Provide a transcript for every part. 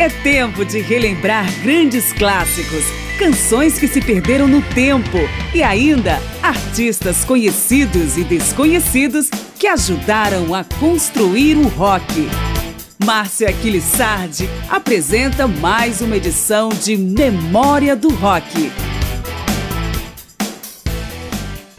É tempo de relembrar grandes clássicos, canções que se perderam no tempo e ainda artistas conhecidos e desconhecidos que ajudaram a construir o rock. Márcia Aquilissardi apresenta mais uma edição de Memória do Rock.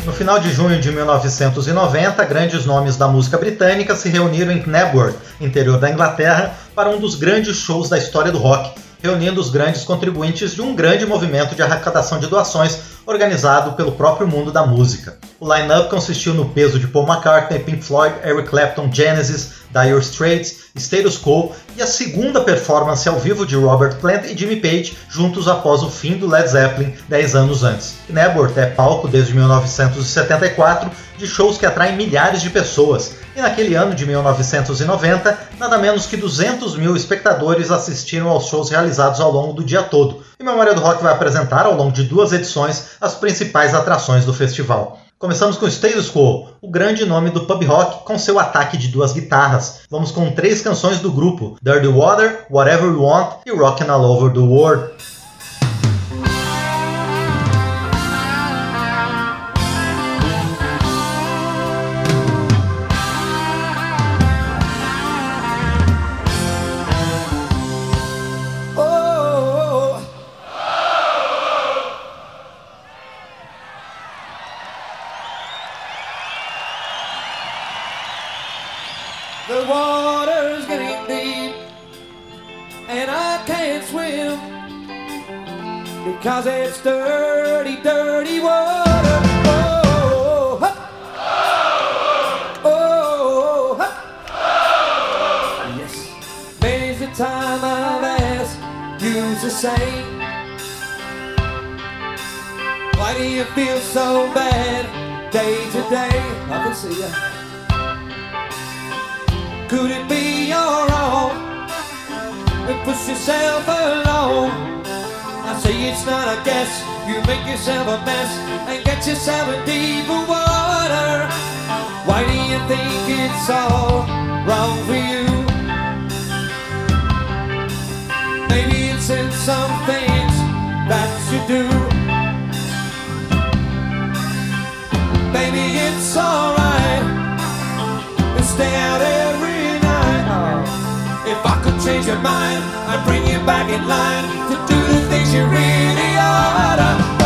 No final de junho de 1990, grandes nomes da música britânica se reuniram em Knebworth, interior da Inglaterra, para um dos grandes shows da história do rock, reunindo os grandes contribuintes de um grande movimento de arrecadação de doações organizado pelo próprio mundo da música. O line-up consistiu no peso de Paul McCartney, Pink Floyd, Eric Clapton, Genesis, Dire Straits, Status Quo e a segunda performance ao vivo de Robert Plant e Jimmy Page juntos após o fim do Led Zeppelin 10 anos antes. Knebworth é palco desde 1974 de shows que atraem milhares de pessoas, e naquele ano de 1990, nada menos que 200 mil espectadores assistiram aos shows realizados ao longo do dia todo. E Memória do Rock vai apresentar, ao longo de duas edições, as principais atrações do festival. Começamos com Status Quo, o grande nome do pub rock com seu ataque de duas guitarras. Vamos com três canções do grupo: Dirty Water, Whatever You Want e Rockin' All Over the World. The water's getting deep, and I can't swim because it's dirty, dirty water. Oh, oh, oh. time I've asked you to say Why do you feel so bad day to day? I can see you. Could it be your own? To push yourself alone. I say it's not a guess. You make yourself a mess and get yourself in deeper water. Why do you think it's all wrong for you? Maybe it's in some things that you do. Maybe it's alright to stay out every. If I could change your mind, I'd bring you back in line to do the things you really oughta.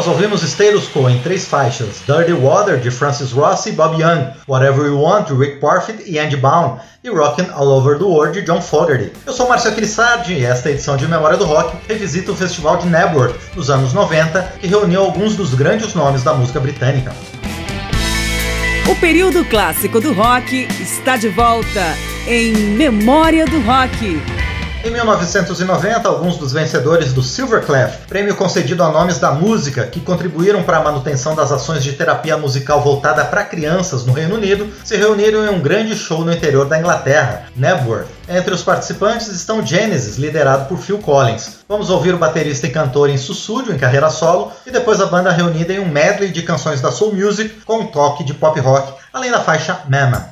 Nós ouvimos Status Quo em três faixas: Dirty Water de Francis Ross e Bob Young, Whatever You Want de Rick Parfitt e Andy Baum e Rockin' All Over the World de John Fogerty. Eu sou Marcelo Aquilissardi e esta edição de Memória do Rock revisita o festival de Nebworth dos anos 90, que reuniu alguns dos grandes nomes da música britânica. O período clássico do rock está de volta em Memória do Rock. Em 1990, alguns dos vencedores do Silverclef, prêmio concedido a nomes da música que contribuíram para a manutenção das ações de terapia musical voltada para crianças no Reino Unido, se reuniram em um grande show no interior da Inglaterra, Nebworth. Entre os participantes estão Genesis, liderado por Phil Collins. Vamos ouvir o baterista e cantor em Sussúdio, em carreira solo, e depois a banda reunida em um medley de canções da soul music com um toque de pop rock, além da faixa Mama.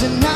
Show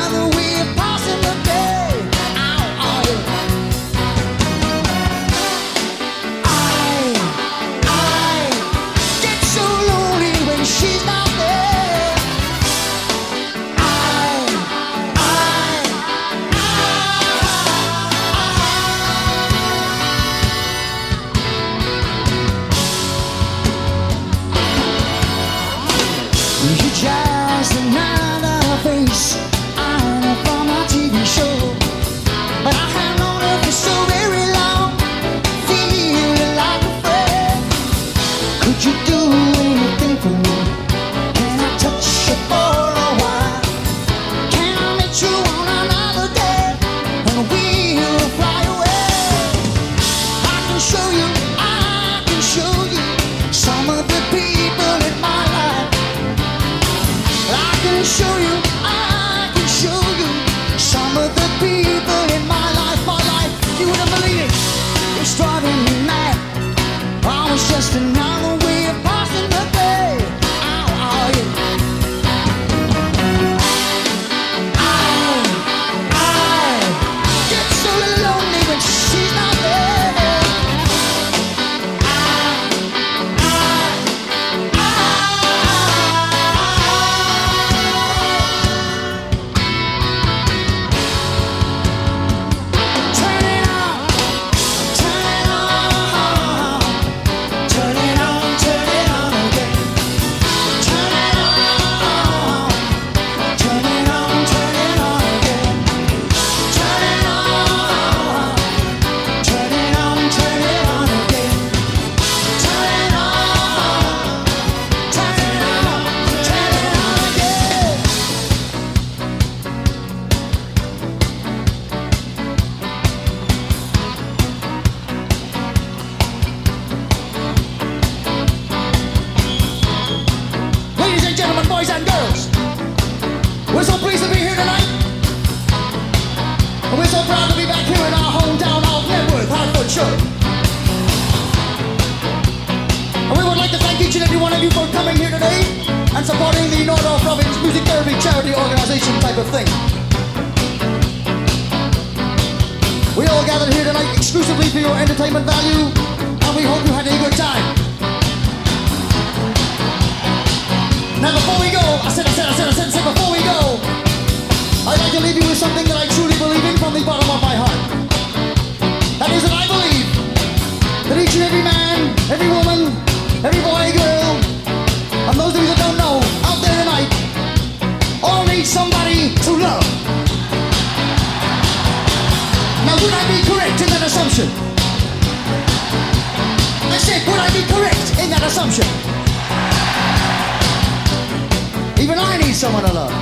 Even I need someone to love.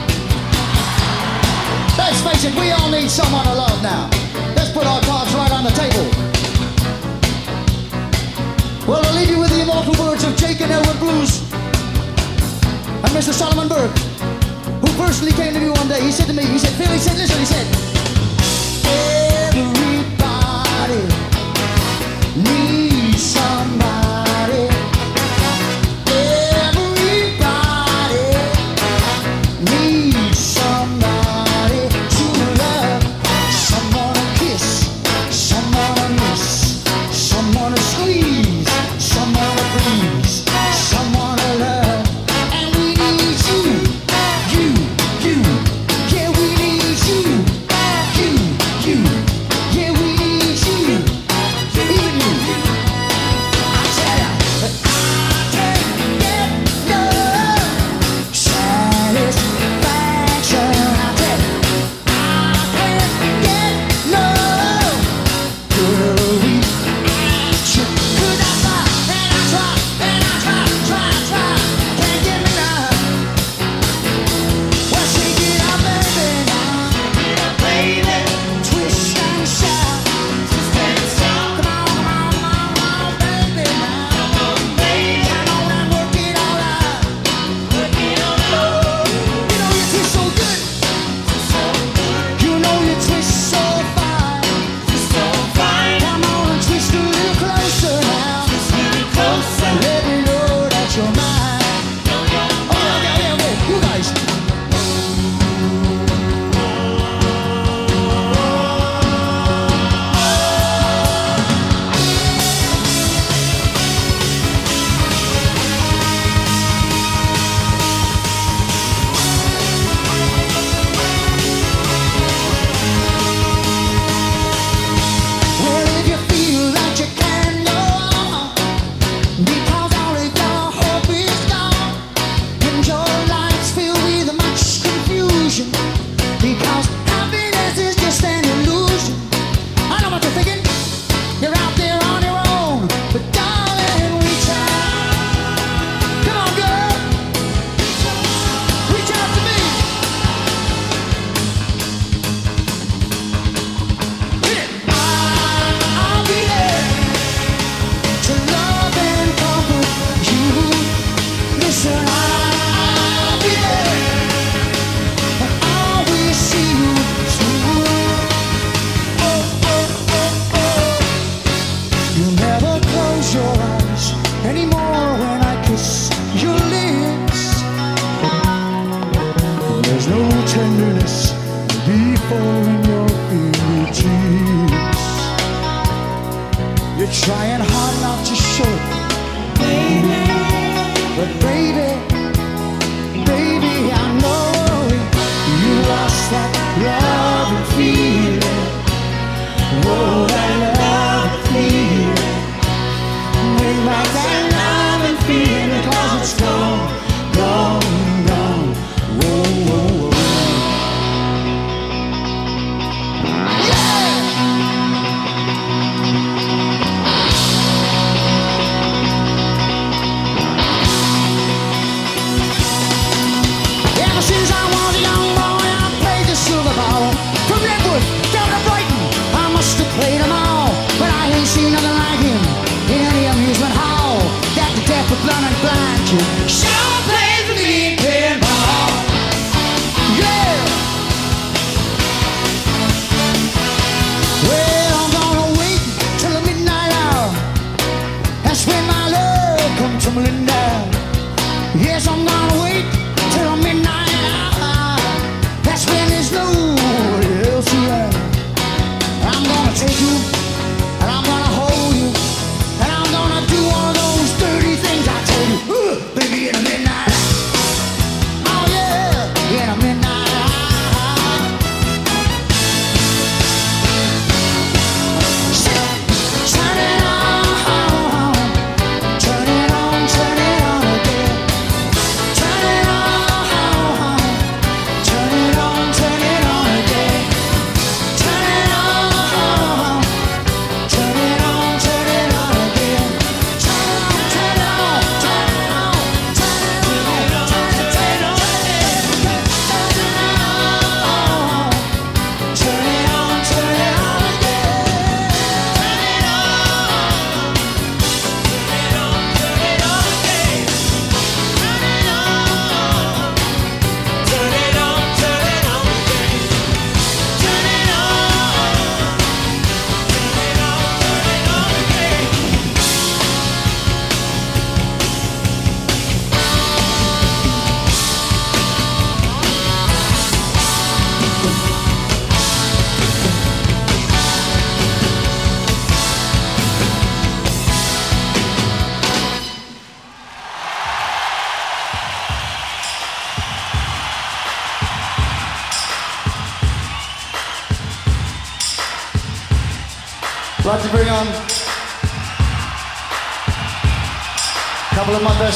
Let's face it, we all need someone to love now. Let's put our cards right on the table. Well, I'll leave you with the immortal words of Jake and Elwood Blues and Mr. Solomon Burke, who personally came to me one day. He said to me, he said, Phil, he said, listen, he said,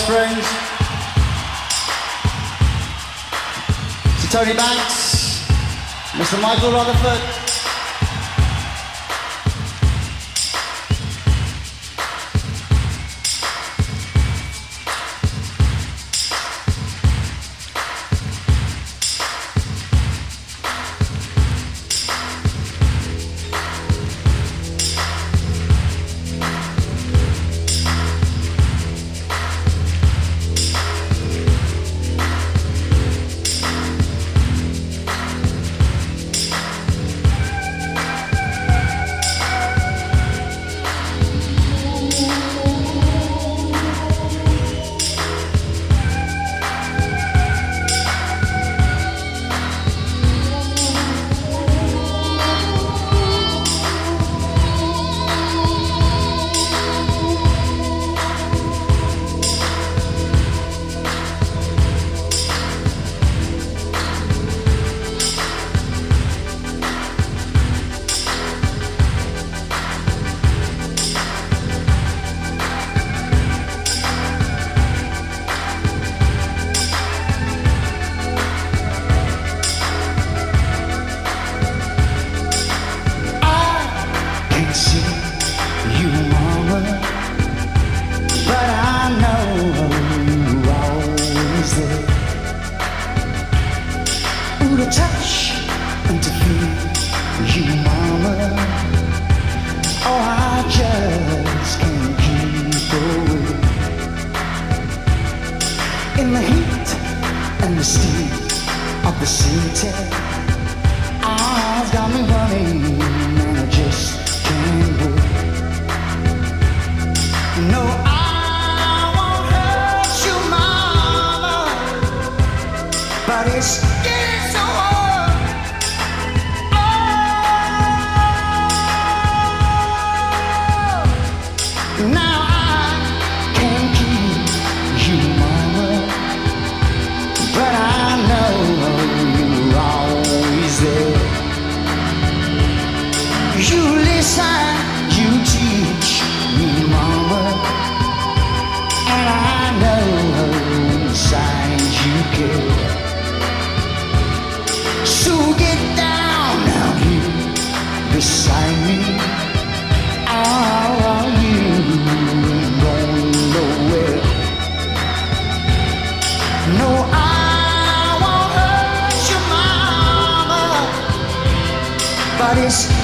Springs, to Tony Banks, Mr. Michael Rutherford. This.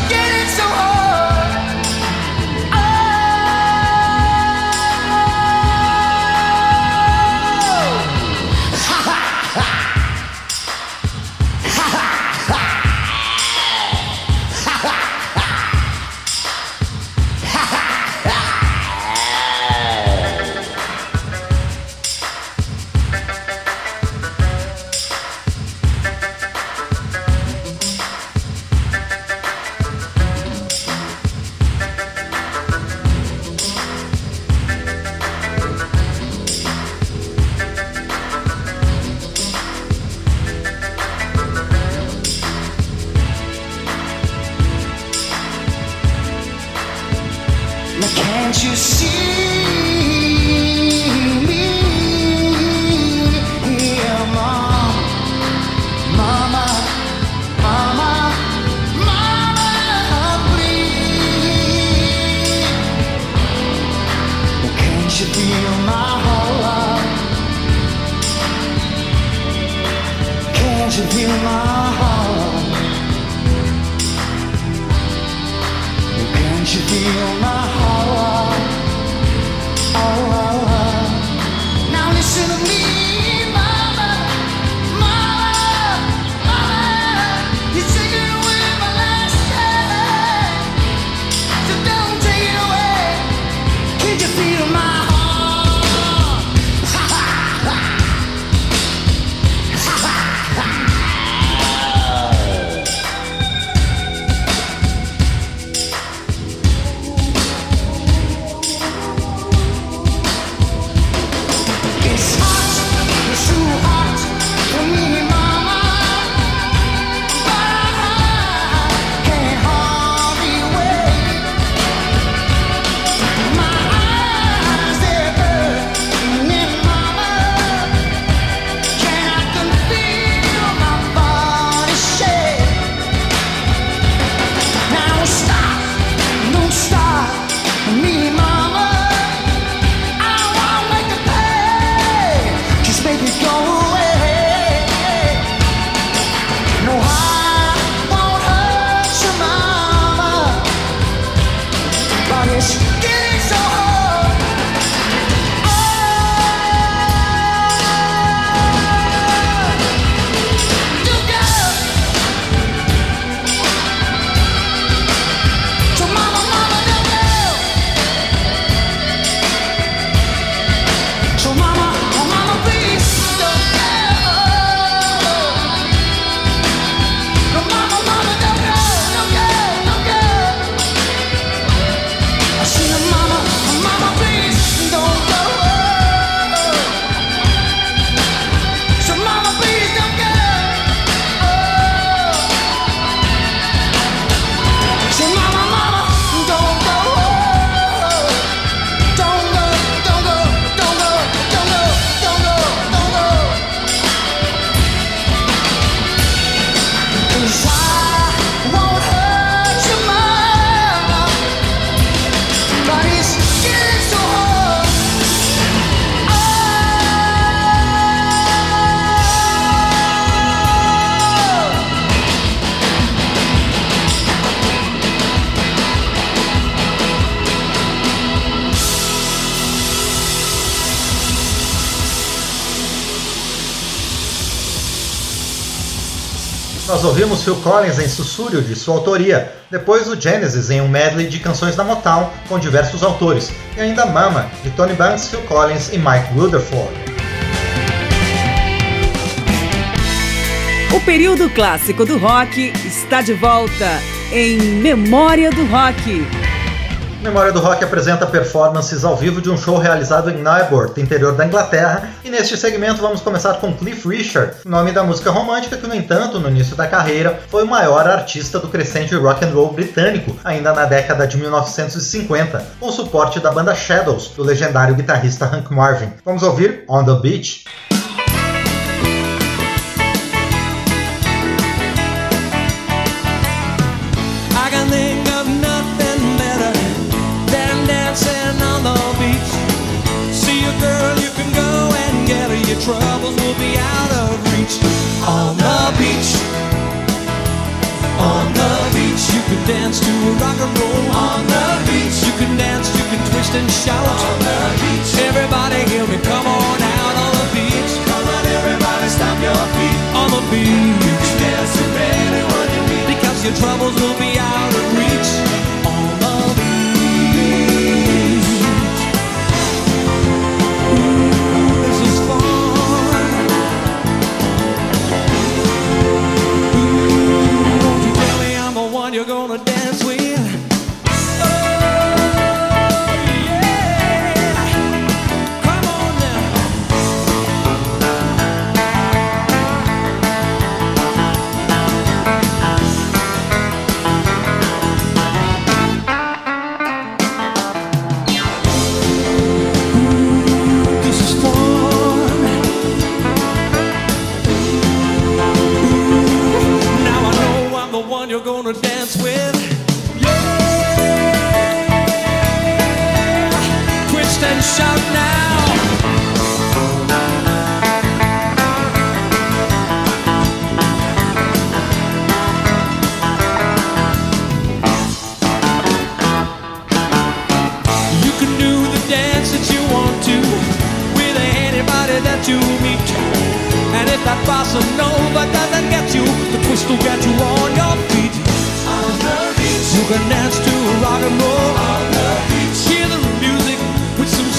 Ouvimos Phil Collins em Sussúrio, de sua autoria, depois o Genesis em um medley de canções da Motown com diversos autores, e ainda Mama, de Tony Banks, Phil Collins e Mike Rutherford. O período clássico do rock está de volta em Memória do Rock. Memória do Rock apresenta performances ao vivo de um show realizado em Newport, interior da Inglaterra, e neste segmento vamos começar com Cliff Richard, nome da música romântica que, no entanto, no início da carreira, foi o maior artista do crescente rock and roll britânico, ainda na década de 1950, com o suporte da banda Shadows, do legendário guitarrista Hank Marvin. Vamos ouvir On the Beach. And shout. On the beach, everybody hear me, come on out on the beach. Come on, everybody, stop your feet. On the beach, you can dance to anyone you meet. Because your troubles will be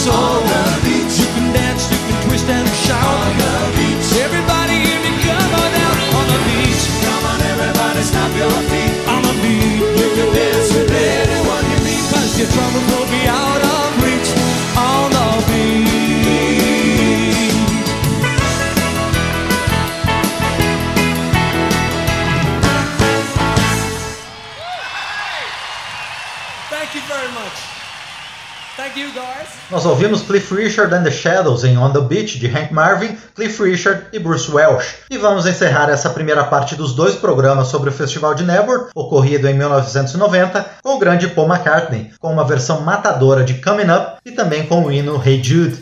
Nós ouvimos Cliff Richard and the Shadows em On the Beach de Hank Marvin, Cliff Richard e Bruce Welch. E vamos encerrar essa primeira parte dos dois programas sobre o Festival de Nebor, ocorrido em 1990, com o grande Paul McCartney, com uma versão matadora de Coming Up e também com o hino Hey Jude.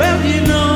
Don't you know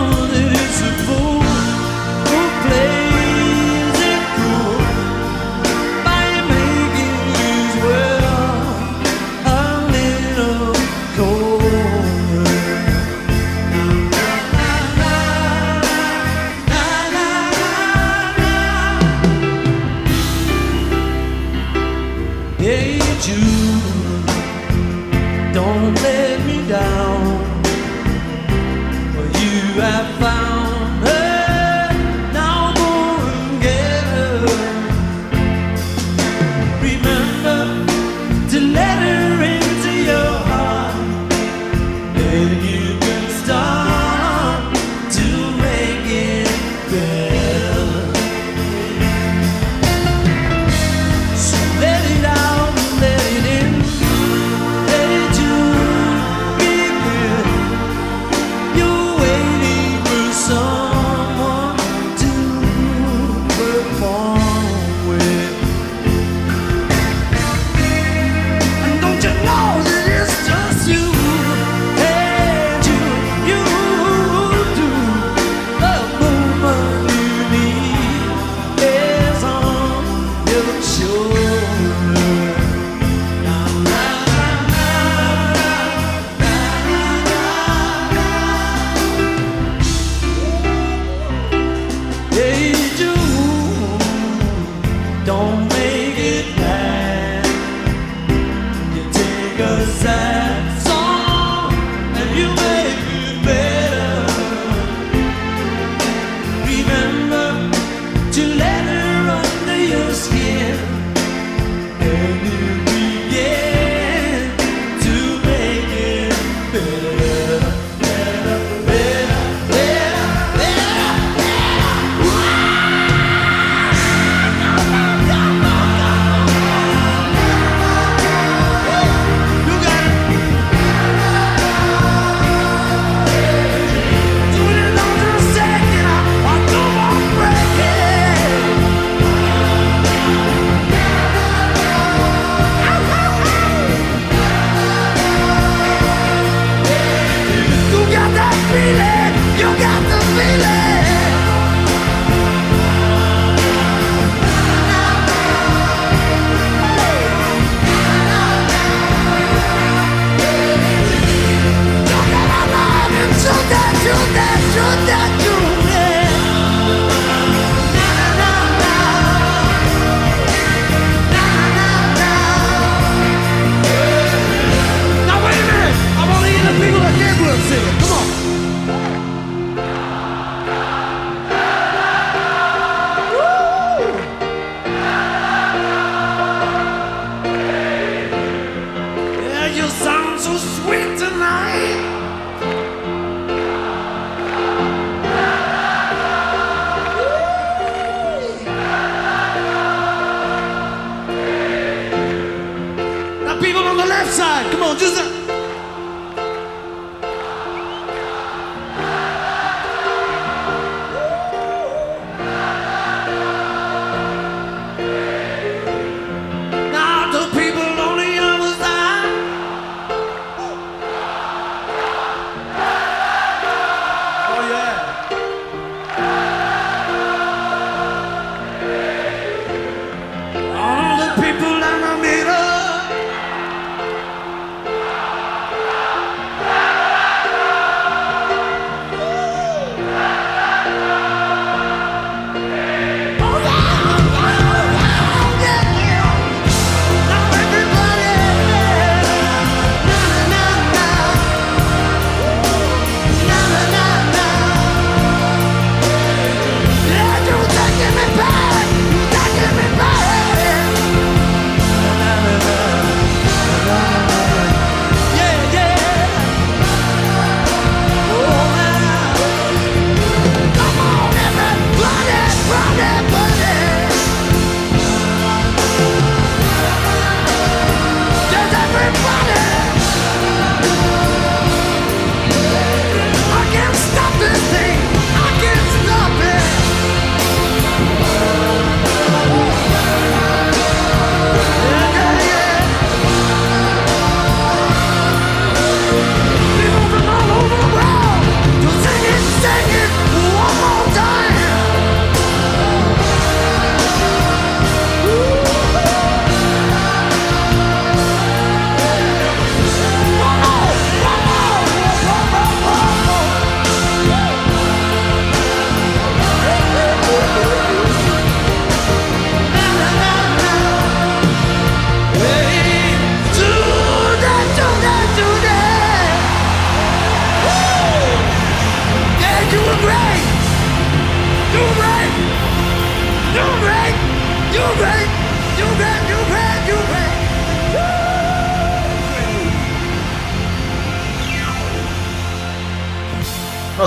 desire. left side. Come on, just.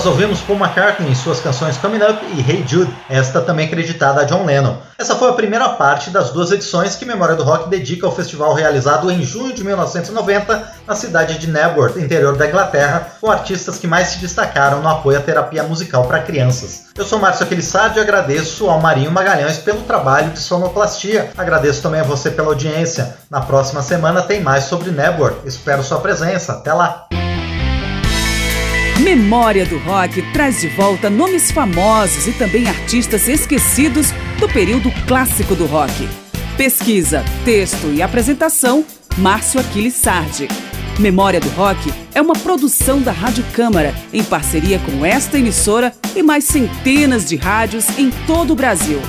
Ouvimos Paul McCartney em suas canções Coming Up e Hey Jude, esta também creditada a John Lennon. Essa foi a primeira parte das duas edições que Memória do Rock dedica ao festival realizado em junho de 1990 na cidade de Nebworth, interior da Inglaterra, com artistas que mais se destacaram no apoio à terapia musical para crianças. Eu sou Márcio Aquilissardi e agradeço ao Marinho Magalhães pelo trabalho de sonoplastia. Agradeço também a você pela audiência. Na próxima semana tem mais sobre Nebworth. Espero sua presença. Até lá! Memória do Rock traz de volta nomes famosos e também artistas esquecidos do período clássico do rock. Pesquisa, texto e apresentação, Márcio Aquiles Sardi. Memória do Rock é uma produção da Rádio Câmara, em parceria com esta emissora e mais centenas de rádios em todo o Brasil.